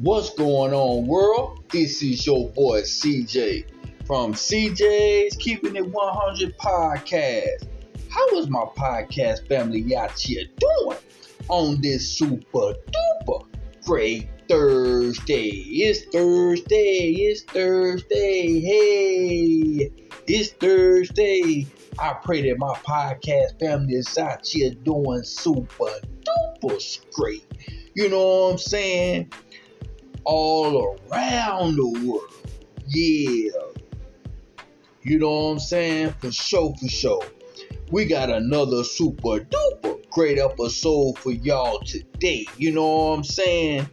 What's going on, world? This is your boy CJ from CJ's Keeping It 100 podcast. How is my podcast family out here doing on this super duper great Thursday? It's Thursday, it's Thursday, hey, it's Thursday. I pray that my podcast family is out here doing super duper great. You know what I'm saying? All around the world. Yeah. You know what I'm saying? For sure, for sure. We got another super duper great episode for y'all today. You know what I'm saying?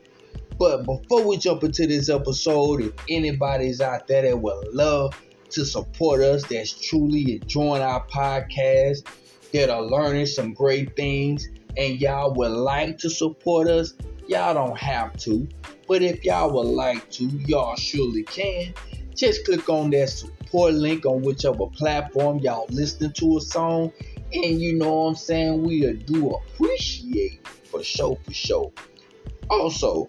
But before we jump into this episode, if anybody's out there that would love to support us, that's truly enjoying our podcast, that are learning some great things, and y'all would like to support us, y'all don't have to. But if y'all would like to, y'all surely can. Just click on that support link on whichever platform y'all listening to a song. And you know what I'm saying? We do appreciate for sure, for sure. Also,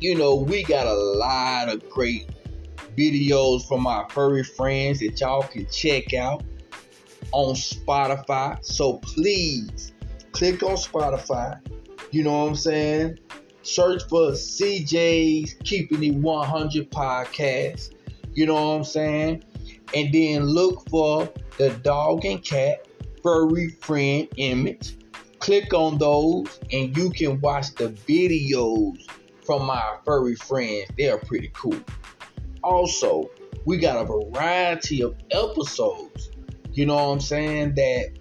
you know, we got a lot of great videos from our furry friends that y'all can check out on Spotify. So please click on Spotify. You know what I'm saying? Search for CJ's Keeping It 100 podcast. You know what I'm saying? And then look for the dog and cat furry friend image. Click on those and you can watch the videos from my furry friends. They're pretty cool. Also, we got a variety of episodes, you know what I'm saying, that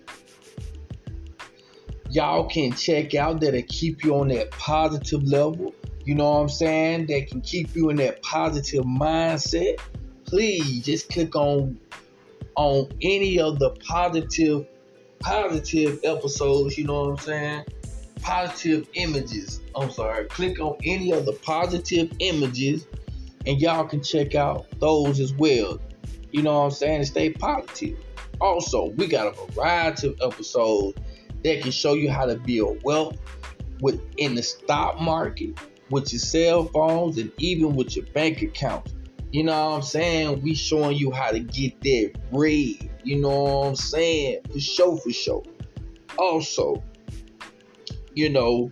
y'all can check out that'll keep you on that positive level. You know what I'm saying? That can keep you in that positive mindset. Please just click on on any of the positive positive episodes, you know what I'm saying? Positive images. I'm sorry. Click on any of the positive images and y'all can check out those as well. You know what I'm saying? Stay positive. Also, we got a variety of episodes that can show you how to build wealth within the stock market, with your cell phones, and even with your bank accounts. You know what I'm saying? We showing you how to get that bread. You know what I'm saying? For sure, for sure. Also, you know,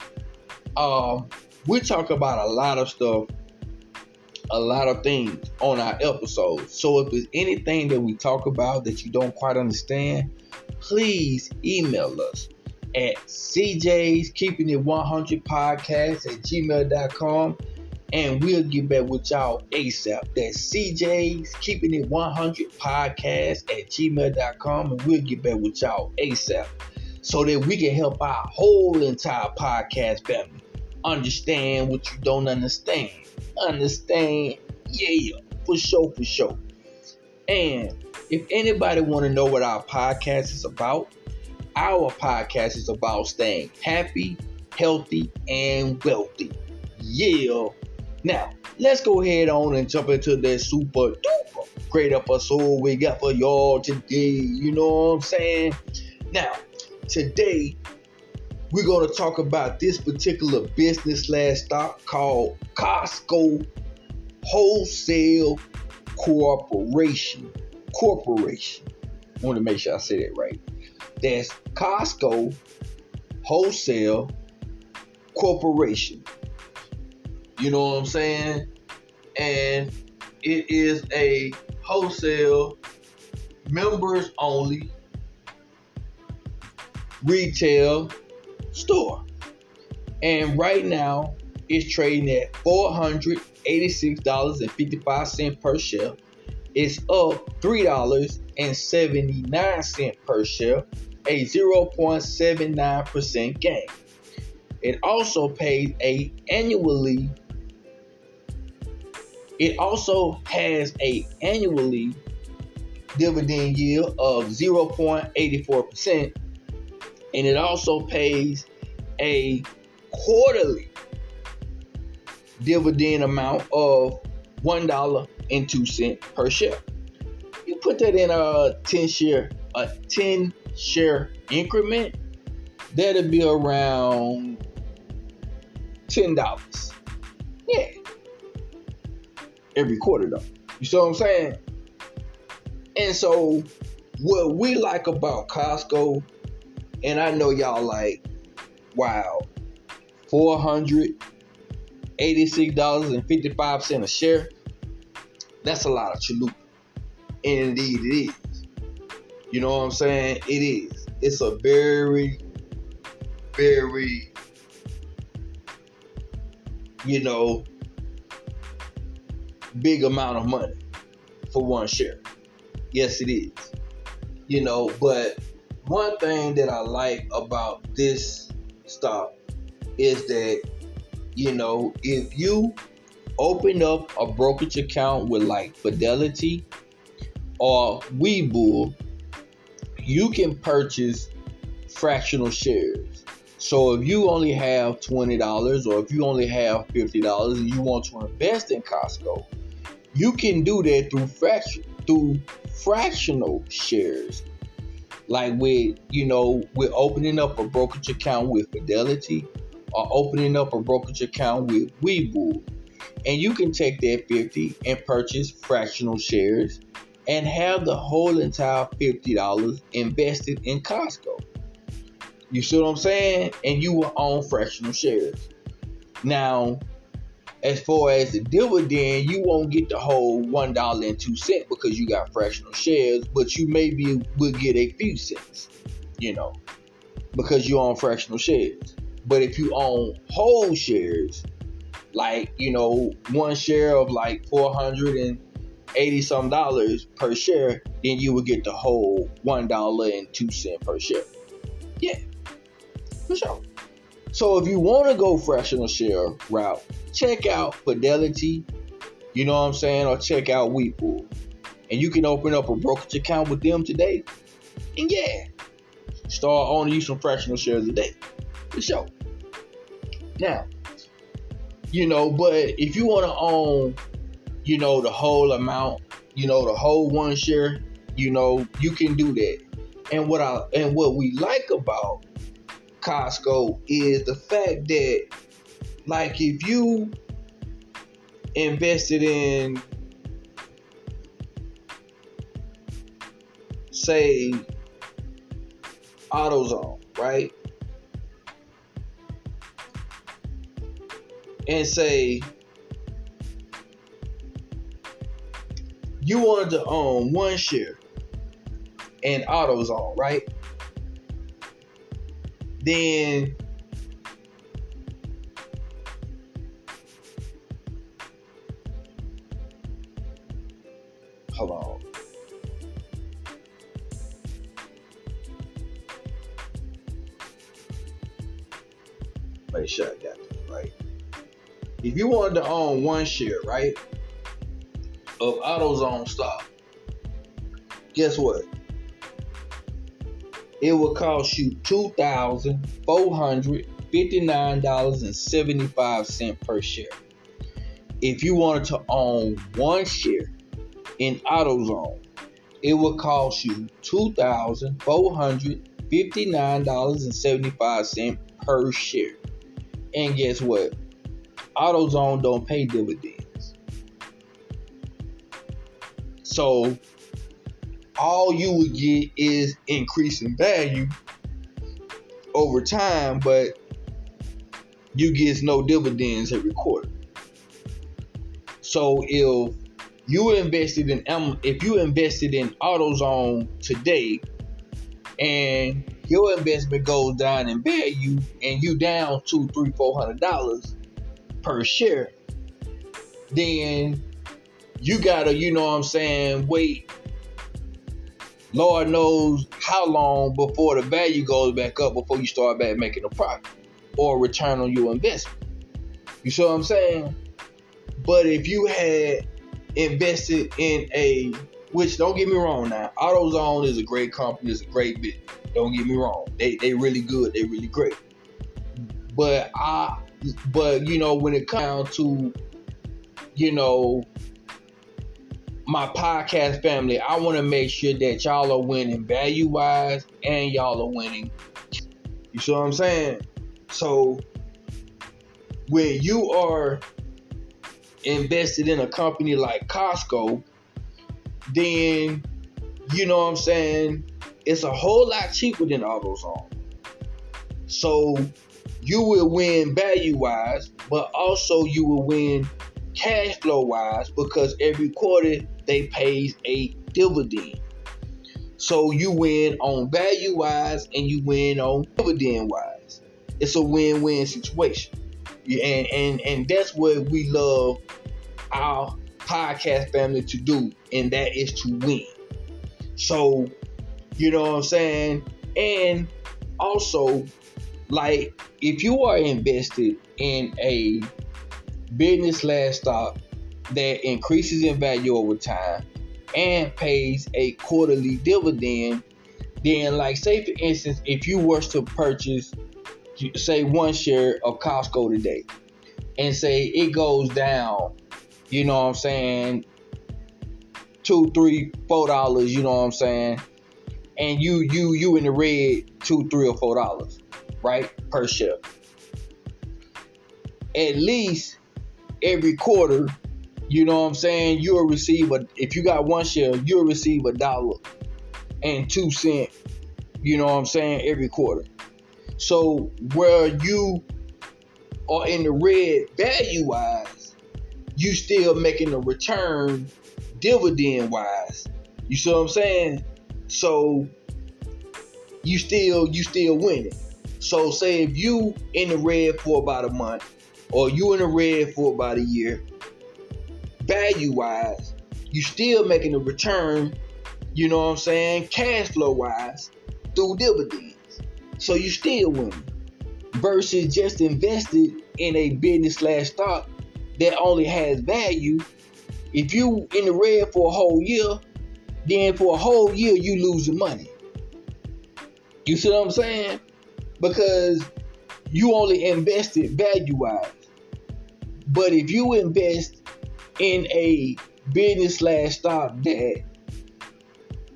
um, we talk about a lot of stuff, a lot of things on our episodes. So if there's anything that we talk about that you don't quite understand, please email us at CJ's Keeping It 100 Podcast at gmail.com and we'll get back with y'all ASAP. That's CJ's Keeping It 100 Podcast at gmail.com and we'll get back with y'all ASAP so that we can help our whole entire podcast family understand what you don't understand. Understand? Yeah, for sure, for sure. And if anybody want to know what our podcast is about, our podcast is about staying happy, healthy, and wealthy. Yeah. Now, let's go ahead on and jump into this super duper great episode we got for y'all today. You know what I'm saying? Now, today we're going to talk about this particular business slash stock called Costco Wholesale Corporation. Corporation. I want to make sure I say that right. That's Costco Wholesale Corporation. You know what I'm saying? And it is a wholesale, members only retail store. And right now, it's trading at $486.55 per share. It's up $3.79 per share, a 0.79% gain. It also pays a annually it also has a annually dividend yield of 0.84% and it also pays a quarterly dividend amount of $1.02 per share. Put that in a 10 share a 10 share increment, that'll be around $10. Yeah. Every quarter though. You see what I'm saying? And so what we like about Costco, and I know y'all like, wow, four hundred eighty-six dollars and fifty-five cent a share. That's a lot of chalupa. Indeed it is. You know what I'm saying? It is. It's a very, very, you know, big amount of money for one share. Yes, it is. You know, but one thing that I like about this stock is that, you know, if you open up a brokerage account with like Fidelity or Webull, you can purchase fractional shares. So if you only have $20 or if you only have $50 and you want to invest in Costco, you can do that through fraction through fractional shares. Like with, you know, we're opening up a brokerage account with Fidelity or opening up a brokerage account with Webull. And you can take that 50 and purchase fractional shares and have the whole entire $50 invested in Costco. You see what I'm saying? And you will own fractional shares. Now, as far as the dividend, you won't get the whole one dollar and two cent because you got fractional shares, but you maybe will get a few cents, you know, because you own fractional shares. But if you own whole shares, like you know, one share of like four hundred and eighty some dollars per share, then you would get the whole one dollar and two cent per share. Yeah, for sure. So if you want to go fractional share route, check out Fidelity, you know what I'm saying, or check out Webull. And you can open up a brokerage account with them today. And yeah, start owning you some fractional shares a day. For sure. Now, you know, but if you want to own you know, the whole amount, you know, the whole one share, you know, you can do that. And what I and what we like about Costco is the fact that like if you invested in say AutoZone, right? And say you wanted to own one share in AutoZone, right? Then hold on. Make sure I got this right. If you wanted to own one share, right? Of AutoZone stock, guess what? It will cost you two thousand four hundred fifty-nine dollars and seventy-five cent per share. If you wanted to own one share in AutoZone, it will cost you two thousand four hundred fifty-nine dollars and seventy-five cent per share. And guess what? AutoZone don't pay dividends. So all you would get is increasing value over time, but you get no dividends every quarter. So if you invested in if you invested in AutoZone today and your investment goes down in value and you down two, three, four hundred dollars per share, then you gotta, you know what I'm saying, wait. Lord knows how long before the value goes back up before you start back making a profit or return on your investment. You see what I'm saying? But if you had invested in a, which don't get me wrong now, AutoZone is a great company, it's a great business. Don't get me wrong. They they really good, they really great. But I but you know when it comes down to you know my podcast family, I want to make sure that y'all are winning value wise and y'all are winning. You see what I'm saying? So when you are invested in a company like Costco, then you know what I'm saying, it's a whole lot cheaper than AutoZone. So you will win value wise, but also you will win cash flow wise because every quarter they pays a dividend. So you win on value wise and you win on dividend wise. It's a win-win situation. And and and that's what we love our podcast family to do, and that is to win. So, you know what I'm saying? And also, like if you are invested in a business slash stock that increases in value over time and pays a quarterly dividend, then like say for instance, if you were to purchase say one share of Costco today and say it goes down, you know what I'm saying, two, three, four dollars, you know what I'm saying, and you you you in the red two, three or four dollars, right, per share. At least every quarter, you know what I'm saying, you'll receive a if you got one share, you'll receive a dollar and two cent, you know what I'm saying, every quarter. So where you are in the red value wise, you still making a return dividend wise. You see what I'm saying? So you still you still winning. So say if you in the red for about a month, or you in the red for about a year, value wise, you still making a return, you know what I'm saying, cash flow wise, through dividends. So you still winning. Versus just invested in a business slash stock that only has value. If you in the red for a whole year, then for a whole year you losing money. You see what I'm saying? Because you only invested value wise. But if you invest in a business slash stock that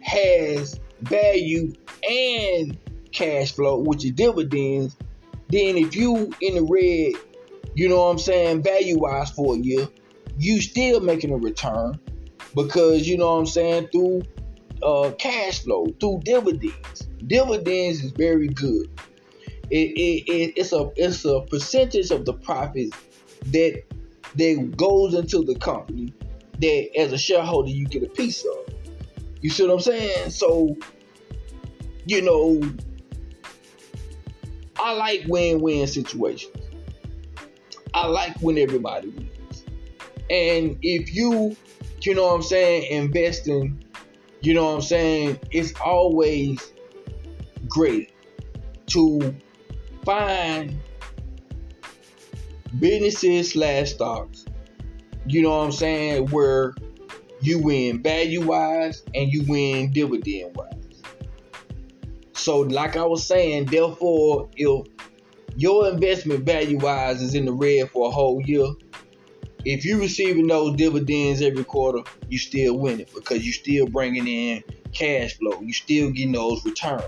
has value and cash flow, which is dividends, then if you in the red, you know what I'm saying, value wise for a year, you still making a return because you know what I'm saying through uh, cash flow, through dividends. Dividends is very good. It, it, it, it's a it's a percentage of the profits that that goes into the company that as a shareholder you get a piece of. You see what I'm saying? So, you know, I like win-win situations. I like when everybody wins. And if you, you know what I'm saying, investing, you know what I'm saying, it's always great to find businesses slash stocks, you know what I'm saying, where you win value wise and you win dividend wise. So, like I was saying, therefore, if your investment value wise is in the red for a whole year, if you're receiving those dividends every quarter, you still winning because you're still bringing in cash flow. You're still getting those returns.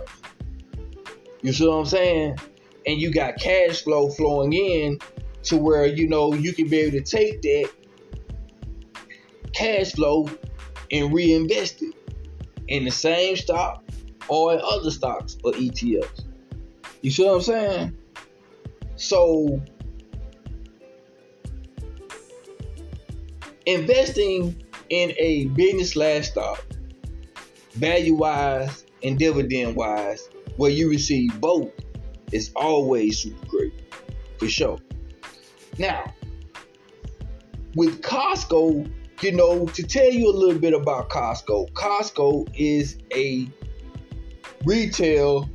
You see what I'm saying? And you got cash flow flowing in to where you know you can be able to take that cash flow and reinvest it in the same stock or in other stocks or ETFs. You see what I'm saying? So investing in a business slash stock, value wise and dividend wise, where you receive both, is always super great. For sure. Now, with Costco, you know, to tell you a little bit about Costco, Costco is a retail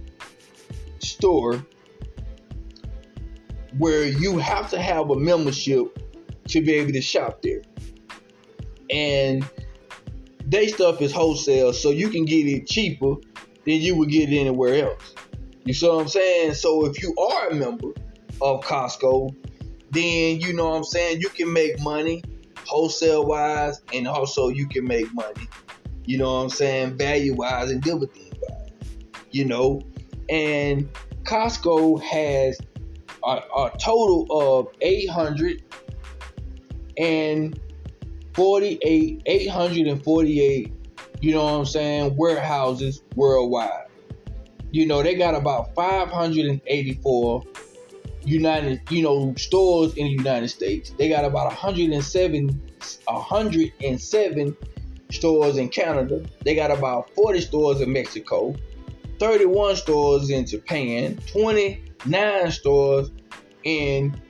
store where you have to have a membership to be able to shop there. And they stuff is wholesale, so you can get it cheaper than you would get it anywhere else. You see what I'm saying? So if you are a member of Costco, then you know what I'm saying, you can make money wholesale wise and also you can make money, you know what I'm saying, value wise and dividend you know, and Costco has a, a total of 800 and 48, 848, you know what I'm saying, warehouses worldwide. You know, they got about 584 United, you know, stores in the United States. They got about 107, 107 stores in Canada. They got about 40 stores in Mexico, 31 stores in Japan, 29 stores in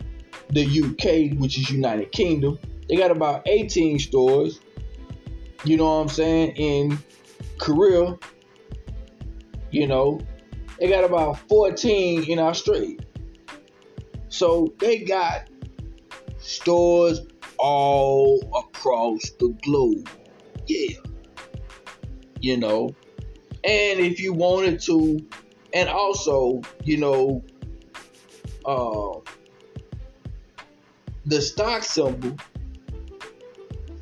the UK, which is United Kingdom. They got about 18 stores, you know what I'm saying, in Korea. You know, they got about 14 in Australia. So they got stores all across the globe. Yeah. You know, and if you wanted to, and also, you know, uh, the stock symbol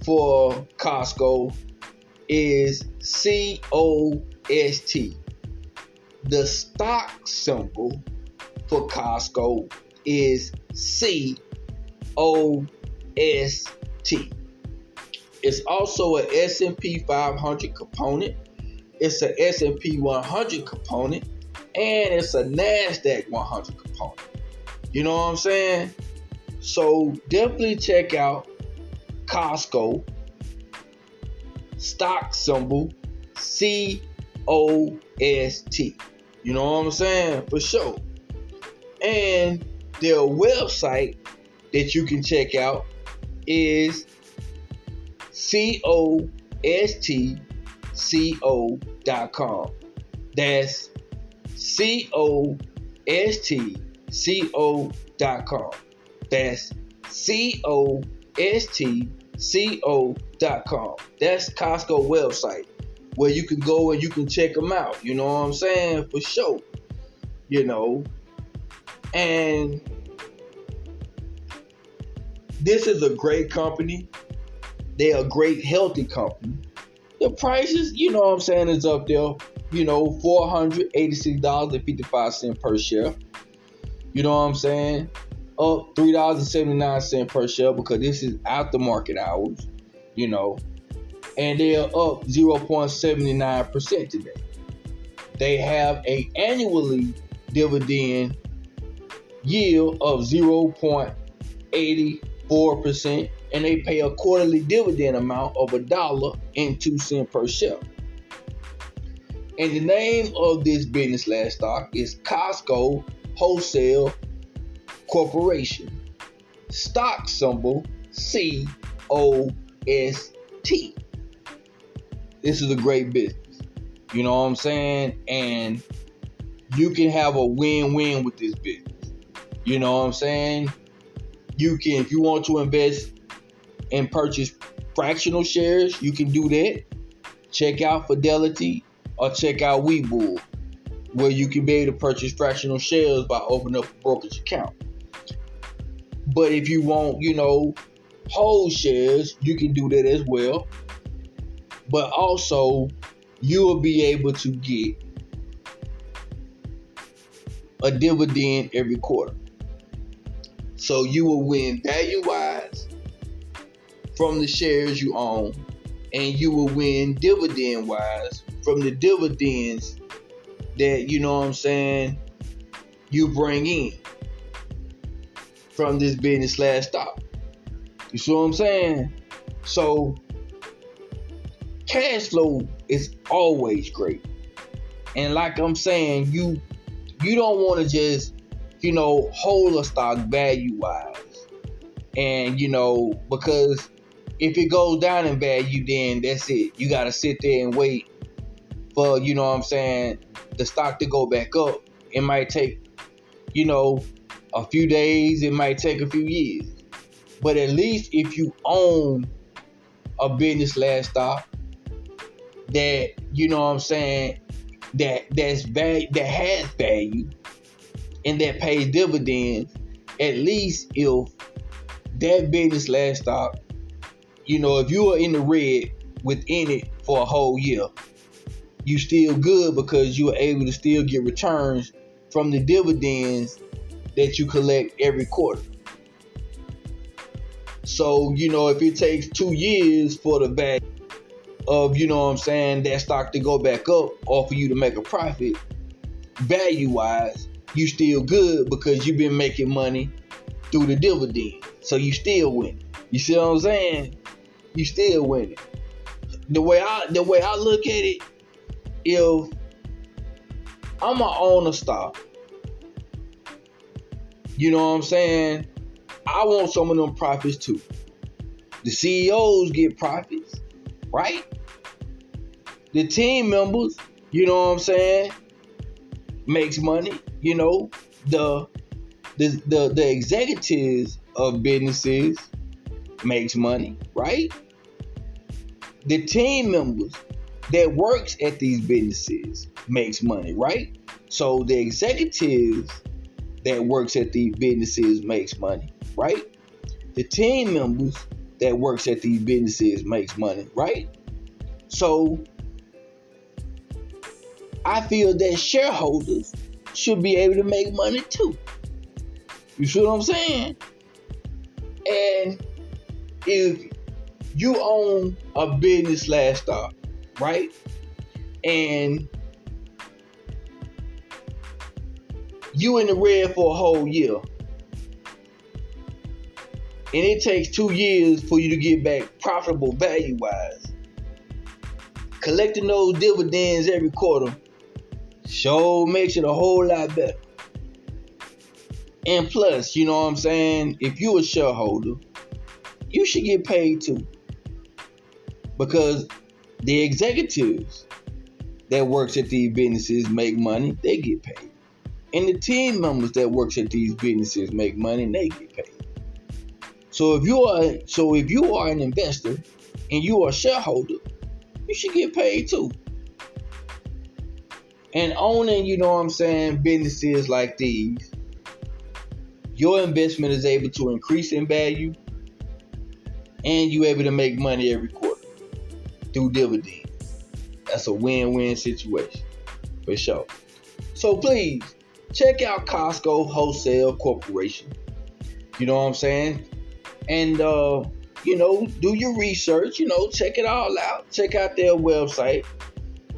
for Costco is C O S T. The stock symbol for Costco is C O S T. It's also an S&P 500 component. It's an S&P 100 component, and it's a Nasdaq 100 component. You know what I'm saying? So definitely check out Costco stock symbol C O S T. You know what I'm saying? For sure. And their website that you can check out is C O S T C O dot com. That's C O S T C O dot com. That's C O S T C O dot com. That's Costco website where you can go and you can check them out. You know what I'm saying? For sure. You know. And this is a great company. They're a great, healthy company. The prices, you know what I'm saying, is up there. You know, $486.55 per share. You know what I'm saying? Up $3.79 per share because this is after market hours, you know. And they are up 0.79% today. They have a annually dividend yield of 0.84% and they pay a quarterly dividend amount of a dollar and two cents per share. And the name of this business last stock is Costco Wholesale Corporation. Stock symbol C O S T. This is a great business. You know what I'm saying? And you can have a win-win with this business. You know what I'm saying? You can, if you want to invest and purchase fractional shares, you can do that. Check out Fidelity or check out Webull, where you can be able to purchase fractional shares by opening up a brokerage account. But if you want, you know, whole shares, you can do that as well. But also, you will be able to get a dividend every quarter. So you will win value wise from the shares you own, and you will win dividend wise from the dividends that you know what I'm saying you bring in from this business slash stock. You see what I'm saying? So cash flow is always great. And like I'm saying, you you don't want to just, you know, hold a stock value wise. And you know, because if it goes down in value, then that's it. You gotta sit there and wait for, you know what I'm saying, the stock to go back up. It might take, you know, a few days, it might take a few years. But at least if you own a business last stock that, you know what I'm saying, that that's value that has value and that pays dividends, at least if that business last stock you know, if you are in the red within it for a whole year, you still good because you are able to still get returns from the dividends that you collect every quarter. So, you know, if it takes two years for the value of, you know what I'm saying, that stock to go back up or for you to make a profit, value wise, you still good because you've been making money through the dividend. So you still win. You see what I'm saying? You still winning. The way I the way I look at it, if I'm a owner stock, you know what I'm saying? I want some of them profits too. The CEOs get profits, right? The team members, you know what I'm saying, makes money. You know, the the the, the executives of businesses makes money, right? The team members that works at these businesses makes money, right? So the executives that works at these businesses makes money, right? The team members that works at these businesses makes money, right? So I feel that shareholders should be able to make money too. You see what I'm saying? And if you own a business slash stock, right? And you in the red for a whole year. And it takes two years for you to get back profitable value wise. Collecting those dividends every quarter sure makes it a whole lot better. And plus, you know what I'm saying? If you're a shareholder, you should get paid too. Because the executives that works at these businesses make money, they get paid. And the team members that works at these businesses make money they get paid. So if you are so if you are an investor and you are a shareholder, you should get paid too. And owning, you know what I'm saying, businesses like these, your investment is able to increase in value and you're able to make money every quarter through dividends. That's a win-win situation for sure. So please check out Costco Wholesale Corporation. You know what I'm saying? And uh, you know, do your research, you know, check it all out. Check out their website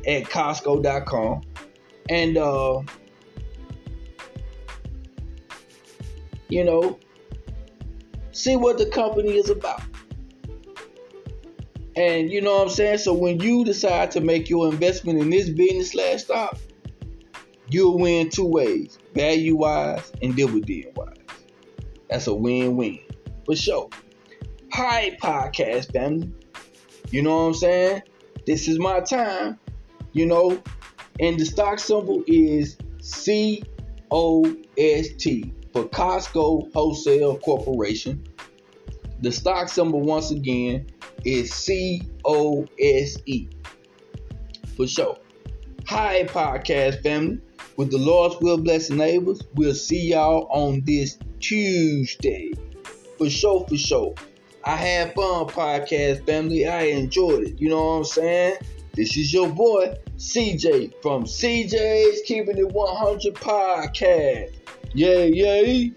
at Costco.com. And uh you know, see what the company is about. And you know what I'm saying? So when you decide to make your investment in this business slash stock, you'll win two ways value wise and dividend wise. That's a win win for sure. Hi, podcast family. You know what I'm saying? This is my time, you know, and the stock symbol is C O S T for Costco Wholesale Corporation. The stock symbol, once again, is C O S E. For sure. Hi, podcast family. With the Lord's will bless the neighbors, we'll see y'all on this Tuesday. For sure, for sure. I had fun, podcast family. I enjoyed it. You know what I'm saying? This is your boy, CJ, from CJ's Keeping It 100 Podcast. Yay, yay.